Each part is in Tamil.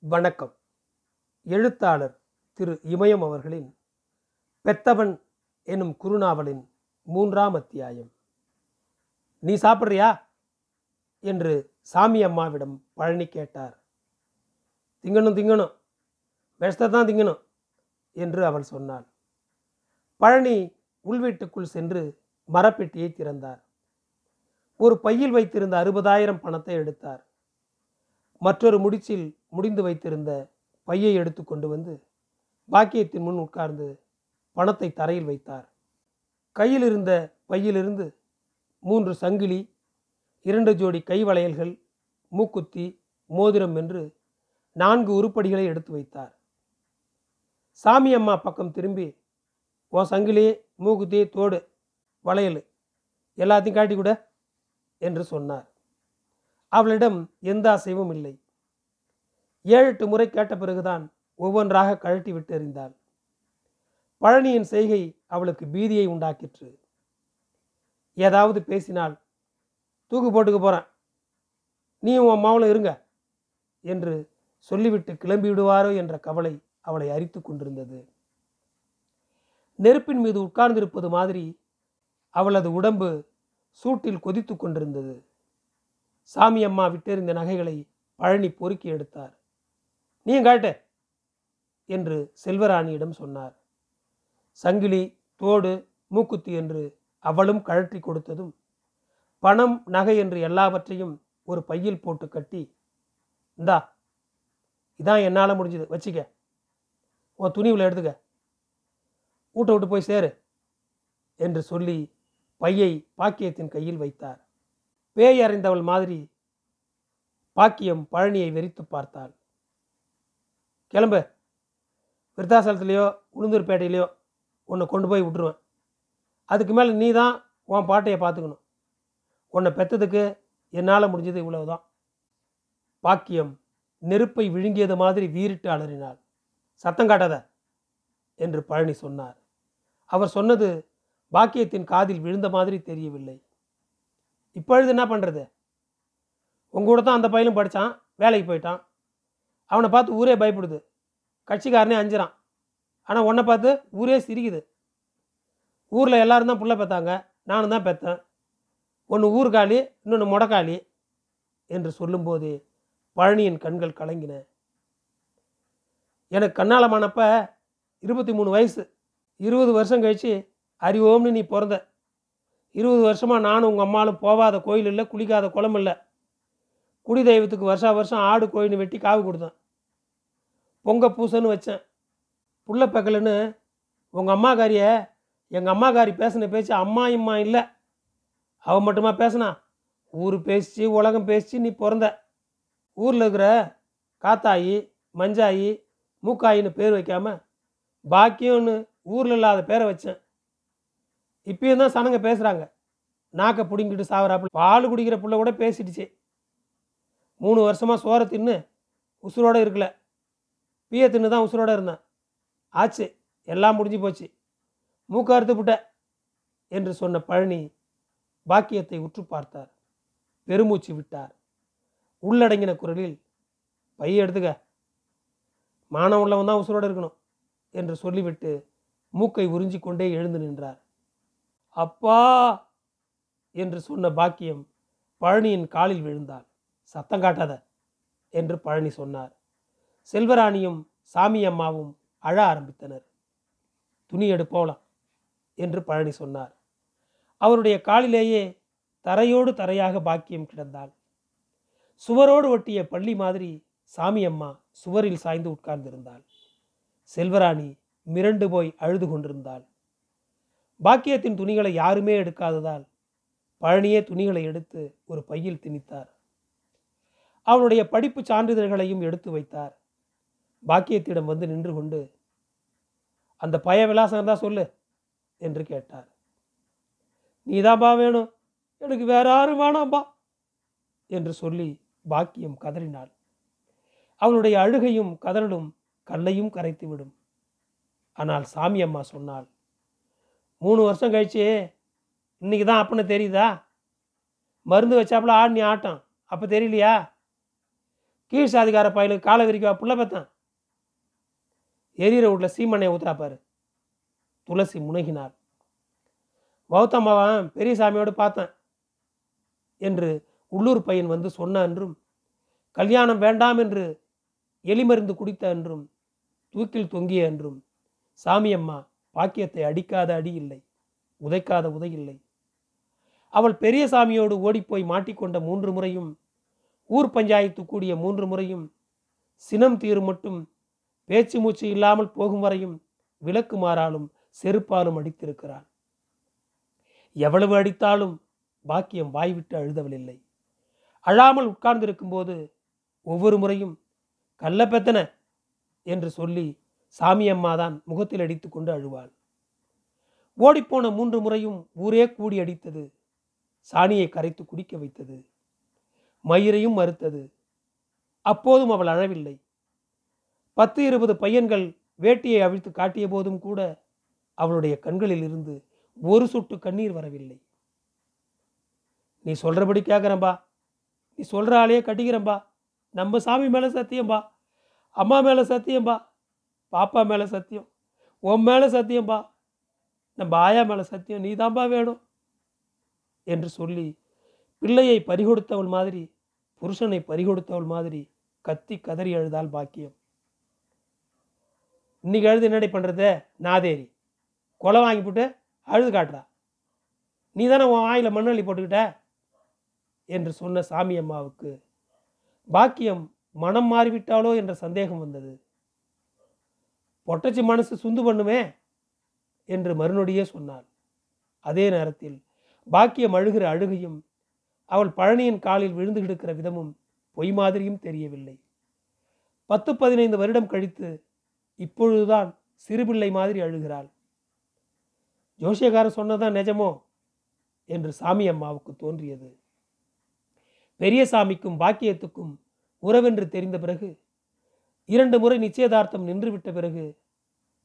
வணக்கம். எழுத்தாளர் திரு இமயம் அவர்களின் பெத்தவன் என்னும் குறுநாவலின் மூன்றாம் அத்தியாயம். நீ சாப்பிட்றியா? என்று சாமி அம்மாவிடம் பழனி கேட்டார். திங்கணும் திங்கணும். விஷத்தை தான் திங்கணும் என்று அவள் சொன்னாள். பழனி உள்வீட்டுக்குள் சென்று மரப்பெட்டியை திறந்தார். ஒரு பையில் வைத்திருந்த அறுபதாயிரம் பணத்தை எடுத்தார். மற்றொரு முடிச்சில் முடிந்து வைத்திருந்த பையை எடுத்து கொண்டு வந்து பாக்கியத்தின் முன் உட்கார்ந்து பணத்தை தரையில் வைத்தார். கையில் இருந்த பையிலிருந்து மூன்று சங்கிலி இரண்டு ஜோடி கை வளையல்கள் மூக்குத்தி மோதிரம் என்று நான்கு உருப்படிகளை எடுத்து வைத்தார். சாமி அம்மா பக்கம் திரும்பி ஓ சங்கிலி மூக்குத்தி தோடு வளையல் எல்லாத்தையும் காட்டி கூட என்று சொன்னார். அவளிடம் எந்த அசைவும் இல்லை. ஏழு எட்டு முறை கேட்ட பிறகுதான் ஒவ்வொன்றாக கழட்டி விட்டெறிந்தாள் பழனியின் செய்கை அவளுக்கு பீதியை உண்டாக்கிற்று. ஏதாவது பேசினால் தூக்கு போட்டுக்க போகிறேன் நீயும் உன் அம்மாவளும் இருங்க என்று சொல்லிவிட்டு கிளம்பி விடுவாரோ என்ற கவலை அவளை அரித்து கொண்டிருந்தது. நெருப்பின் மீது உட்கார்ந்திருப்பது மாதிரி அவளது உடம்பு சூட்டில் கொதித்து கொண்டிருந்தது. சாமி அம்மா விட்டெறிந்த நகைகளை பழனி பொறுக்கி எடுத்தார். நீயும் காட்டு என்று செல்வராணியிடம் சொன்னார். சங்கிலி தோடு மூக்குத்தி என்று அவளும் கழற்றி கொடுத்ததும் பணம் நகை என்று எல்லாவற்றையும் ஒரு பையில் போட்டு கட்டி இந்தா இதான் என்னால் முடிஞ்சது வச்சுக்க. உன் துணிவில் எடுத்துக்க. வீட்டை விட்டு போய் சேரு என்று சொல்லி பையை பாக்கியத்தின் கையில் வைத்தார். பேய் அறிந்தவள் மாதிரி பாக்கியம் பழனியை வெறித்து பார்த்தாள். கிளம்பு. விருத்தாசலத்துலேயோ உளுந்தூர்பேட்டையிலையோ உன்னை கொண்டு போய் விட்டுருவேன். அதுக்கு மேலே நீ தான் உன் பாட்டையை பார்த்துக்கணும். உன்னை பெற்றதுக்கு என்னால் முடிஞ்சது இவ்வளவுதான். பாக்கியம் நெருப்பை விழுங்கியது மாதிரி வீறிட்டு அலறினாள். சத்தம் காட்டாத என்று பழனி சொன்னார். அவர் சொன்னது பாக்கியத்தின் காதில் விழுந்த மாதிரி தெரியவில்லை. இப்பொழுது என்ன பண்ணுறது உங்க கூட தான் அந்த பையனும் படித்தான் வேலைக்கு போயிட்டான். அவனை பார்த்து ஊரே பயப்படுது. கட்சிக்காரனே அஞ்சுறான். ஆனால் உன்னை பார்த்து ஊரே சிரிக்குது. ஊரில் எல்லாரும் தான் புள்ள பெற்றாங்க நானும் தான் பெற்றேன் ஒன்று ஊர்காலி இன்னொன்று முடக்காளி என்று சொல்லும்போது பழனியின் கண்கள் கலங்கின. எனக்கு கண்ணாலமானப்ப இருபத்தி மூணு வயசு. இருபது வருஷம் கழித்து அறிவோம்னு நீ பிறந்த. இருபது வருஷமாக நானும் உங்கள் அம்மாலும் போகாத கோயில் இல்லை குளிக்காத குளம் இல்லை. குடி தெய்வத்துக்கு வருஷா வருஷம் ஆடு கோயில் வெட்டி காவு கொடுத்தேன். பொங்க பூசைன்னு வச்சேன். புள்ள பக்கலன்னு உங்கள் அம்மாக்காரிய எங்கள் அம்மாக்காரி பேசின பேச்சு அம்மா இம்மா இல்லை. அவன் மட்டுமா பேசினா? ஊர் பேசிச்சு உலகம் பேசிச்சு நீ பிறந்த. ஊரில் இருக்கிற காத்தாயி மஞ்சாயி மூக்காயின்னு பேர் வைக்காம பாக்கியம்னு ஊரில் இல்லாத பேரை வச்சேன். இப்பயும் தான் சனங்க பேசுகிறாங்க நாக்கை பிடுங்கிட்டு சாவறாப்புல. பால் குடிக்கிற பிள்ளை கூட பேசிடுச்சு. மூணு வருஷமாக சோற தின்னு உசுரோடு இருக்கல. பீய தின்னு தான் உசுரோடு இருந்தேன் ஆச்சு எல்லாம் முடிஞ்சு போச்சு. மூக்க அறுத்து புட்ட என்று சொன்ன பழனி பாக்கியத்தை உற்று பார்த்தார். பெருமூச்சு விட்டார். உள்ளடங்கின குரலில் பைய எடுத்துக்க. மானம் உள்ளவன் தான் உசுரோடு இருக்கணும் என்று சொல்லிவிட்டு மூக்கை உறிஞ்சிக்கொண்டே எழுந்து நின்றார். அப்பா என்று சொன்ன பாக்கியம் பழனியின் காலில் விழுந்தாள். சத்தம் காட்டாத என்று பழனி சொன்னார். செல்வராணியும் சாமி அம்மாவும் அழ ஆரம்பித்தனர். துணி எடுப்போலாம் என்று பழனி சொன்னார். அவருடைய காலிலேயே தரையோடு தரையாக பாக்கியம் கிடந்தாள். சுவரோடு ஒட்டிய பள்ளி மாதிரி சாமி அம்மா சுவரில் சாய்ந்து உட்கார்ந்திருந்தாள். செல்வராணி மிரண்டு போய் அழுது கொண்டிருந்தாள். பாக்கியத்தின் துணிகளை யாருமே எடுக்காததால் பழனியே துணிகளை எடுத்து ஒரு பையில் திணித்தார். அவனுடைய படிப்பு சான்றிதழ்களையும் எடுத்து வைத்தார். பாக்கியத்திடம் வந்து நின்று கொண்டு அந்த பய விலாசம் தான் சொல்லு என்று கேட்டார். நீதான்பா வேணும். எனக்கு வேற யாரும் வேணாம்பா என்று சொல்லி பாக்கியம் கதறினாள். அவளுடைய அழுகையும் கதறலும் கல்லையும் கரைத்துவிடும். ஆனால் சாமி அம்மா சொன்னாள் மூணு வருஷம் கழிச்சு இன்னைக்கு தான் அப்புன்னு தெரியுதா? மருந்து வச்சாப்புல ஆடினி ஆட்டம். அப்போ தெரியலையா? கீழ் சாதிகார பையனுக்கு காலை விரிக்கவா புள்ள பெத்தான். எரியிற வீட்டில் சீமண்ணை ஊத்துறாப்பாரு துளசி துளசி முனகினாள் பெரிய பெரியசாமியோடு பார்த்தேன் என்று உள்ளூர் பையன் வந்து சொன்ன என்றும் கல்யாணம் வேண்டாம் என்று எலிமருந்து குடித்த என்றும் தூக்கில் தொங்கிய என்றும் சாமியம்மா பாக்கியத்தை அடிக்காத அடி இல்லை உதைக்காத உதை இல்லை. அவள் பெரியசாமியோடு ஓடிப்போய் மாட்டிக்கொண்ட மூன்று முறையும் ஊர் பஞ்சாயத்து கூடிய மூன்று முறையும் சினம் தீரும் மட்டும் பேச்சு மூச்சு இல்லாமல் போகும் வரையும் விளக்கு மாறாலும் செருப்பாலும் அடித்திருக்கிறாள். எவ்வளவு அடித்தாலும் பாக்கியம் வாய்விட்டு அழுதவளில்லை அழாமல் உட்கார்ந்திருக்கும் போது ஒவ்வொரு முறையும் கள்ள பெத்தன என்று சொல்லி சாமியம்மா தான் முகத்தில் அடித்து கொண்டு அழுவாள். ஓடிப்போன மூன்று முறையும் ஊரே கூடி அடித்தது. சாணியை கரைத்து குடிக்க வைத்தது. மயிரையும் மறுத்தது அப்போதும் அவள் அழவில்லை. பத்து இருபது பையன்கள் வேட்டியை அவிழ்த்து காட்டிய போதும் கூட அவளுடைய கண்களில் இருந்து ஒரு சொட்டு கண்ணீர் வரவில்லை. நீ சொல்றபடி கேட்குறம்பா நீ சொல்கிற ஆளையே கட்டிக்கிறம்பா நம்ம சாமி மேலே சத்தியம்பா. அம்மா மேலே சத்தியம்பா. பாப்பா மேலே சத்தியம். உன் மேலே சத்தியம்பா. நம்ம ஆயா மேலே சத்தியம். நீ தான்பா வேணும். என்று சொல்லி பிள்ளையை பறிகொடுத்தவள் மாதிரி புருஷனை பறிகொடுத்தவள் மாதிரி கத்தி கதறி அழுதால் பாக்கியம். இன்னைக்கு எழுது என்னடி பண்ணுறது நாதேரி கொலை வாங்கி போட்டு அழுது காட்டுறா. நீ தானே உன் வாயில் மண்ணள்ளி போட்டுக்கிட்ட? என்று சொன்ன சாமி அம்மாவுக்கு பாக்கியம் மனம் மாறிவிட்டாளோ என்ற சந்தேகம் வந்தது. பொட்டச்சி மனசு சுந்து பண்ணுமே என்று மறுநொடியே சொன்னாள். அதே நேரத்தில் பாக்கியம் அழுகிற அழுகையும் அவள் பழனியின் காலில் விழுந்து கிடக்கிற விதமும் பொய் மாதிரியும் தெரியவில்லை. பத்து பதினைந்து வருடம் கழித்து இப்பொழுதுதான் சிறுபிள்ளை மாதிரி அழுகிறாள். ஜோசியக்காரன் சொன்னதான் நிஜமோ என்று சாமி அம்மாவுக்கு தோன்றியது. பெரிய சாமிக்கும் பாக்கியத்துக்கும் உறவென்று தெரிந்த பிறகு இரண்டு முறை நிச்சயதார்த்தம் நின்றுவிட்ட பிறகு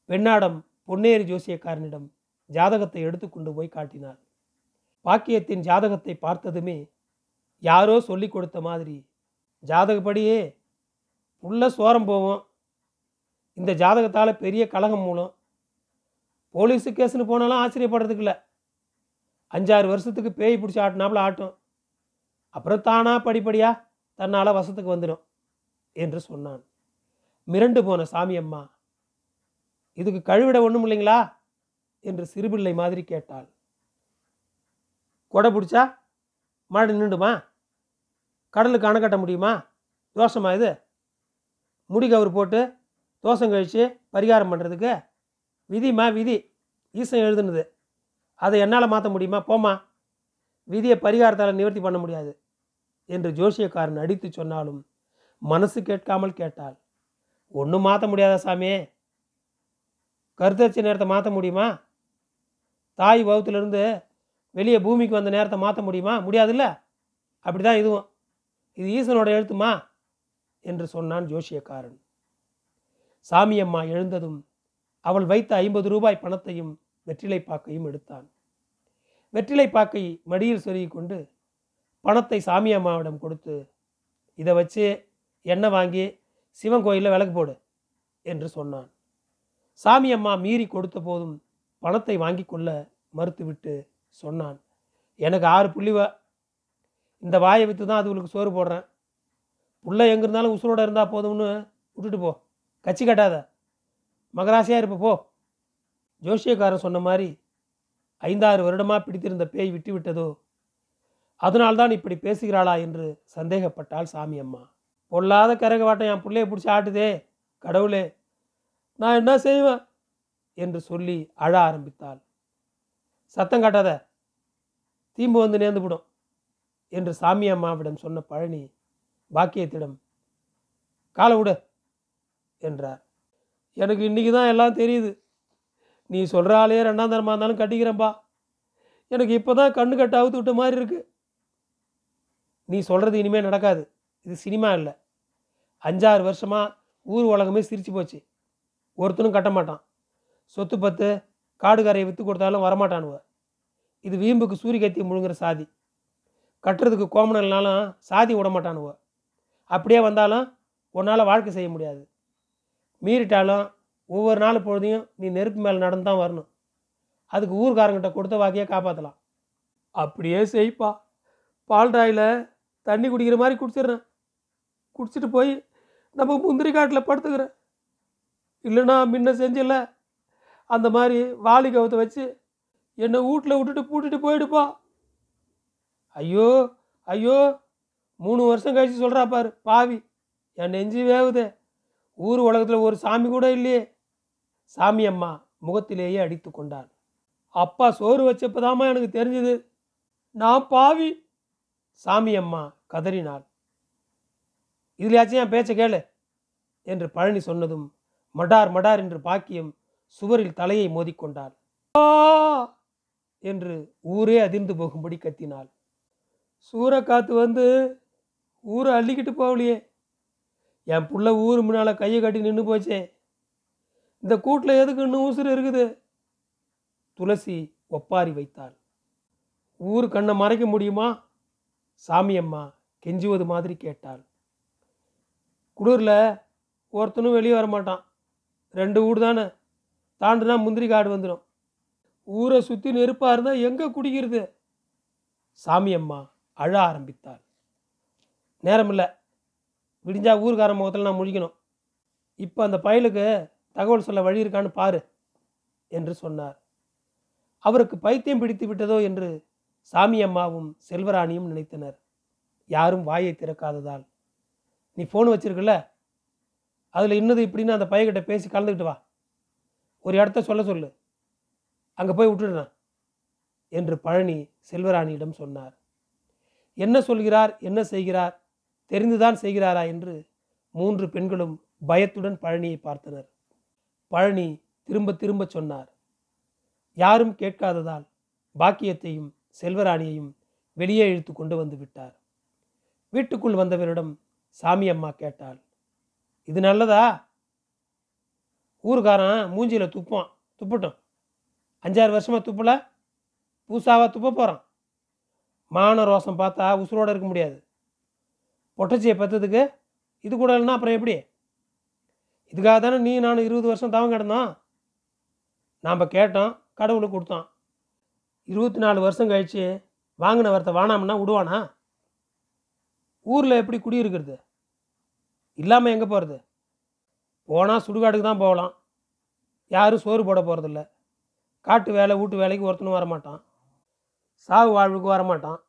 பெண்ணாடம் பொன்னேரி ஜோசியக்காரனிடம் ஜாதகத்தை எடுத்துக்கொண்டு போய் காட்டினார் பாக்கியத்தின் ஜாதகத்தை பார்த்ததுமே யாரோ சொல்லி கொடுத்த மாதிரி ஜாதகப்படியே உள்ள சோரம் போவோம். இந்த ஜாதகத்தால் பெரிய கலகம் மூலம் போலீஸு கேஸ்னு போனாலும் ஆச்சரியப்படுறதுக்கு இல்லை அஞ்சாறு வருஷத்துக்கு பேய் பிடிச்சி ஆட்டினாப்புல ஆட்டும். அப்புறம் தானா படிப்படியாக தன்னால் வசத்துக்கு வந்துடும் என்று சொன்னான். மிரண்டு போன சாமி அம்மா இதுக்கு கழுவிட ஒன்றும் இல்லைங்களா? என்று சிறுபிள்ளை மாதிரி கேட்டாள். கொடை பிடிச்சா மழை நின்றுடுமா கடலுக்கு அணை கட்ட முடியுமா? தோஷமா இது? முடி கவர் போட்டு தோசம் கழித்து பரிகாரம் பண்ணுறதுக்கு விதிமா விதி? ஈசன் எழுதுனது. அதை என்னால் மாற்ற முடியுமா? போமா விதியை பரிகாரத்தால் நிவர்த்தி பண்ண முடியாது. என்று ஜோசியக்காரன் அடித்து சொன்னாலும் மனசு கேட்காமல் கேட்டாள். ஒன்றும் மாற்ற முடியாதா சாமி? கருத்தரிச்ச நேரத்தை மாற்ற முடியுமா? தாய் பௌத்திலிருந்து வெளியே பூமிக்கு வந்த நேரத்தை மாற்ற முடியுமா? முடியாதுல்ல? அப்படி தான் இதுவும். இது ஈசனோட எழுத்துமா? என்று சொன்னான் ஜோஷியக்காரன் சாமியம்மா எழுந்ததும் அவள் வைத்த ஐம்பது ரூபாய் பணத்தையும் வெற்றிலை பாக்கையும் எடுத்தான். வெற்றிலை பாக்கை மடியில் சொருகி கொண்டு பணத்தை சாமி அம்மாவிடம் கொடுத்து இதை வச்சு எண்ணெய் வாங்கி சிவன் கோயிலில் விளக்கு போடு என்று சொன்னான். சாமி அம்மா மீறி கொடுத்த போதும் பணத்தை வாங்கி கொள்ள மறுத்துவிட்டு சொன்னான். எனக்கு ஆறு புள்ளிவ இந்த வாயை விற்று தான் அதுகளுக்கு சோறு போடுறேன். புள்ள எங்கே இருந்தாலும் உசுரோட இருந்தால் போதும்னு விட்டுட்டு போ. கட்சி கட்டாத. மகராசியாக இருப்ப போ. ஜோஷியக்காரன் சொன்ன மாதிரி ஐந்தாறு வருடமாக பிடித்திருந்த பேய் விட்டு விட்டதோ? அதனால்தான் இப்படி பேசுகிறாளா என்று சந்தேகப்பட்டாள் சாமி அம்மா. பொல்லாத கரகவாட்டம் என் பிள்ளைய பிடிச்சி ஆட்டுதே கடவுளே. நான் என்ன செய்வேன்? என்று சொல்லி அழ ஆரம்பித்தாள். சத்தம் காட்டாத தீம்பு வந்து நேர்ந்துவிடும் என்று சாமி அம்மாவிடம் சொன்ன பழனி பாக்கியத்திடம் காலை விடு என்றார். எனக்கு இன்றைக்கி தான் எல்லாம் தெரியுது. நீ சொல்கிற ஆளையே ரெண்டாம் தரமாக இருந்தாலும் கட்டிக்கிறேன்பா எனக்கு இப்போ தான் கண்ணு கட்ட அவுத்து விட்ட மாதிரி இருக்கு. நீ சொல்கிறது இனிமேல் நடக்காது. இது சினிமா இல்லை. அஞ்சாறு வருஷமாக ஊர் உலகமே சிரிச்சு போச்சு. ஒருத்தனும் கட்ட மாட்டான். சொத்து பத்து காடுகாரையை விற்று கொடுத்தாலும் வரமாட்டானுவ. இது வீம்புக்கு சூரிய கத்தி முழுங்குற சாதி. கட்டுறதுக்கு கோமணம் இல்லைனாலும் சாதி விட மாட்டானுவ. அப்படியே வந்தாலும் உன்னால் வாழ்க்கை செய்ய முடியாது. மீறிட்டாலும் ஒவ்வொரு நாள் பொழுதையும் நீ நெருப்பு மேலே நடந்து தான் வரணும். அதுக்கு ஊர்காரங்கிட்ட கொடுத்த வாக்கையே காப்பாற்றலாம் அப்படியே செய்ப்பா. பால்டாயில் தண்ணி குடிக்கிற மாதிரி குடிச்சிடுறேன். குடிச்சிட்டு போய் நம்ம முந்திரி காட்டில் படுத்துக்கிறேன். இல்லைன்னா முன்ன செஞ்சில்ல அந்த மாதிரி வாலி கவத்தை வச்சு என்னை வீட்டில் விட்டுட்டு பூட்டிட்டு போயிடுப்பா. ஐயோ ஐயோ மூணு வருஷம் கழிச்சு சொல்கிறா பாரு பாவி என் நெஞ்சு வேவுதே. ஊர் உலகத்தில் ஒரு சாமி கூட இல்லையே. சாமி அம்மா முகத்திலேயே அடித்து கொண்டான் அப்பா சோறு வச்சப்பதாம்மா எனக்கு தெரிஞ்சது. நான் பாவி சாமி அம்மா கதறினாள். இதுலயாச்சும் என் பேச்சை கேளு என்று பழனி சொன்னதும் மடார் மடார் என்று பாக்கியம் சுவரில் தலையை மோதிக்கொண்டாள். ஆ என்று ஊரே அதிர்ந்து போகும்படி கத்தினாள். சூறக்காத்து வந்து ஊரை அள்ளிக்கிட்டு போகலையே. என் புள்ள ஊர் முன்னால் கையை கட்டி நின்று போச்சே. இந்த கூட்டில் எதுக்கு இன்னும் உசுறு இருக்குது? துளசி ஒப்பாரி வைத்தாள். ஊர் கண்ணை மறைக்க முடியுமா? சாமி அம்மா கெஞ்சுவது மாதிரி கேட்டாள். குடூரில் ஒருத்தனும் வெளியே வர மாட்டான் ரெண்டு வீடு தானே. தாண்டுனா முந்திரி காடு வந்துடும் ஊரை சுற்றி நெருப்பாக இருந்தால் எங்கே குடிக்கிறது? சாமியம்மா அழ ஆரம்பித்தாள். நேரமில்லை. விடிஞ்சா ஊருக்கார முகத்தில் நான் முழிக்கணும். இப்போ அந்த பயலுக்கு தகவல் சொல்ல வழி இருக்கான்னு பாரு என்று சொன்னார். அவருக்கு பைத்தியம் பிடித்து விட்டதோ என்று சாமி அம்மாவும் செல்வராணியும் நினைத்தனர். யாரும் வாயை திறக்காததால். நீ ஃபோன் வச்சிருக்கல அதில் இன்னது இப்படின்னு அந்த பையன்கிட்ட பேசி கலந்துக்கிட்டு வா. ஒரு இடத்த சொல்ல சொல்லு. அங்கே போய் விட்டுடுறேன் என்று பழனி செல்வராணியிடம் சொன்னார். என்ன சொல்கிறார் என்ன செய்கிறார் தெரிந்துதான் செய்கிறாரா என்று மூன்று பெண்களும் பயத்துடன் பழனியை பார்த்தனர். பழனி திரும்ப திரும்ப சொன்னார். யாரும் கேட்காததால் பாக்கியத்தையும் செல்வராணியையும் வெளியே இழுத்து கொண்டு வந்து விட்டார். வீட்டுக்குள் வந்தவரிடம் சாமி அம்மா கேட்டாள். இது நல்லதா? ஊருக்காரன் மூஞ்சியில் துப்பான் துப்பட்டும். அஞ்சாறு வருஷமாக துப்பல. பூசாவாக துப்ப போகிறான் மான ரோசம் பார்த்தா உசுரோடு இருக்க முடியாது. பொட்டச்சியை பெற்றதுக்கு இது கூட இல்லைன்னா அப்புறம் எப்படி? இதுக்காக தானே நீ நானும் இருபது வருஷம் தவம் கிடந்தோம். நாம் கேட்டோம் கடவுளுக்கு கொடுத்தோம். இருபத்தி நாலு வருஷம் கழித்து வாங்கின வரத்தை வானாம்னா விடுவானா ஊரில் எப்படி குடியிருக்கிறது? இல்லாமல் எங்கே போகிறது போனால் சுடுகாட்டுக்கு தான் போகலாம். யாரும் சோறு போட போகிறதில்ல காட்டு வேலை வீட்டு வேலைக்கு ஒருத்தனும் வரமாட்டான். சாவு வாழ்வுக்கு வரமாட்டான்.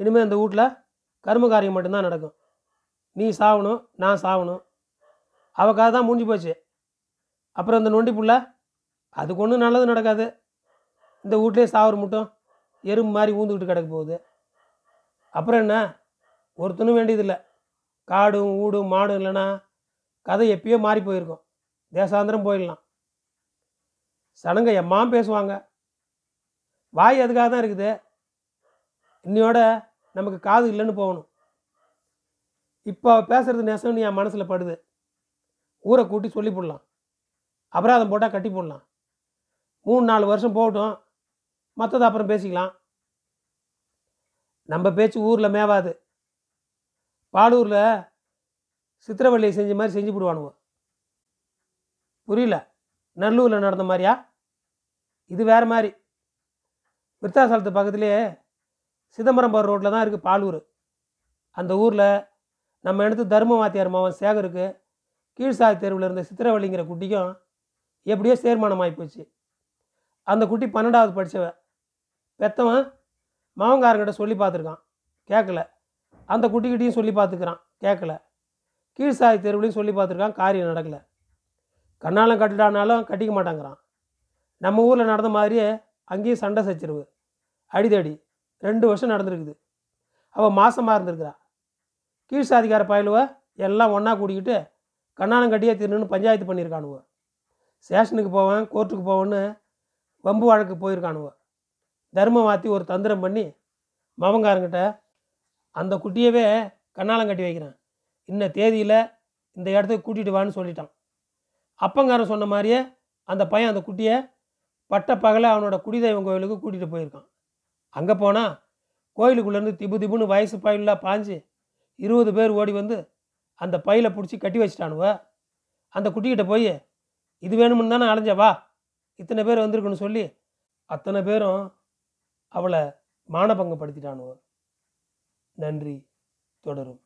இனிமேல் அந்த வீட்டில் கரும காரியம் மட்டும்தான் நடக்கும். நீ சாகணும் நான் சாகணும் அவக்காக தான் முடிஞ்சு போச்சு. அப்புறம் இந்த நொண்டி புள்ள அதுக்கு ஒன்றும் நல்லது நடக்காது. இந்த வீட்லேயே சாவர் மட்டும் எறும்பு மாதிரி ஊந்துக்கிட்டு கிடக்க போகுது. அப்புறம் என்ன? ஒருத்தனும் வேண்டியதில்லை. காடும் ஊடும் மாடும் இல்லைன்னா கதை எப்பயோ மாறி போயிருக்கும். தேசாந்திரம் போயிடலாம். சனங்க எம்மா பேசுவாங்க. வாய் அதுக்காக தான் இருக்குது. இன்னையோட நமக்கு காது இல்லைன்னு போகணும். இப்போ பேசுகிறது பேசுறது நெசம்னு என் மனசில் படுது. ஊரை கூட்டி சொல்லி போடலாம். அபராதம் போட்டால் கட்டி போடலாம். மூணு நாலு வருஷம் போகட்டும். மற்றது அப்புறம் பேசிக்கலாம். நம்ம பேச்சு ஊரில் மேவாது. பாலூரில் சித்திரவள்ளியை செஞ்ச மாதிரி செஞ்சு போடுவானுவோ புரியல? நல்லூரில் நடந்த மாதிரியா? இது வேறு மாதிரி. விருத்தாசலத்து பக்கத்துலேயே சிதம்பரம்பரம் ரோட்டில் தான் இருக்குது பாலூர். அந்த ஊரில் நம்ம எடுத்து தர்ம வாத்தியார் மாவன் சேகருக்கு கீழ்சாதி தெருவில் இருந்த சித்திரவள்ளிங்கிற குட்டிக்கும் எப்படியோ சேர்மானம் ஆகிப்போச்சு அந்த குட்டி பன்னெண்டாவது படித்தவன் பெத்தவன் மாவங்காரங்கிட்ட சொல்லி பார்த்துருக்கான். கேட்கல அந்த குட்டிக்கிட்டையும் சொல்லி பார்த்துக்கிறான். கேட்கல. கீழ்சாதி தெருவிலையும் சொல்லி பார்த்துருக்கான். காரியம் நடக்கலை. கண்ணாலம் கட்டுடானாலும் கட்டிக்க மாட்டாங்கிறான். நம்ம ஊரில் நடந்த மாதிரியே அங்கேயும் சண்டை சச்சிருவு. அடிதடி. ரெண்டு வருஷம் நடந்திருக்குது. அவள் மாசமாக இருந்திருக்கிறா. கீழ் சாதிக்கார பயலுவ எல்லாம் ஒன்றா கூட்டிக்கிட்டு கண்ணாலம் கட்டியே திருன்னு பஞ்சாயத்து பண்ணியிருக்கானுவோ. ஸ்டேஷனுக்கு போவேன் கோர்ட்டுக்கு போவேன்னு வம்பு வழக்கு போயிருக்கானுவோ. தர்மம் மாற்றி ஒரு தந்திரம் பண்ணி மவங்காரங்கிட்ட அந்த குட்டியவே கண்ணாலம் கட்டி வைக்கிறேன். இன்ன தேதியில் இந்த இடத்துக்கு கூட்டிகிட்டு வான்னு சொல்லிட்டான். அப்பங்காரன் சொன்ன மாதிரியே அந்த பையன் அந்த குட்டியை பட்ட பகல அவனோட குடிதெய்வம் கோயிலுக்கு கூட்டிகிட்டு போயிருக்கான். அங்கே போனால் கோயிலுக்குள்ளேருந்து திபு திபுன்னு வயசு பயிலாக பாஞ்சு இருபது பேர் ஓடி வந்து அந்த பையில பிடிச்சி கட்டி வச்சிட்டானுவ. அந்த குட்டிக்கிட்ட போய் இது வேணும்னு தானே அலைஞ்ச வா. இத்தனை பேர் வந்திருக்குன்னு சொல்லி அத்தனை பேரும் அவளை மானபங்கப்படுத்திட்டானுவ. நன்றி. தொடரும்.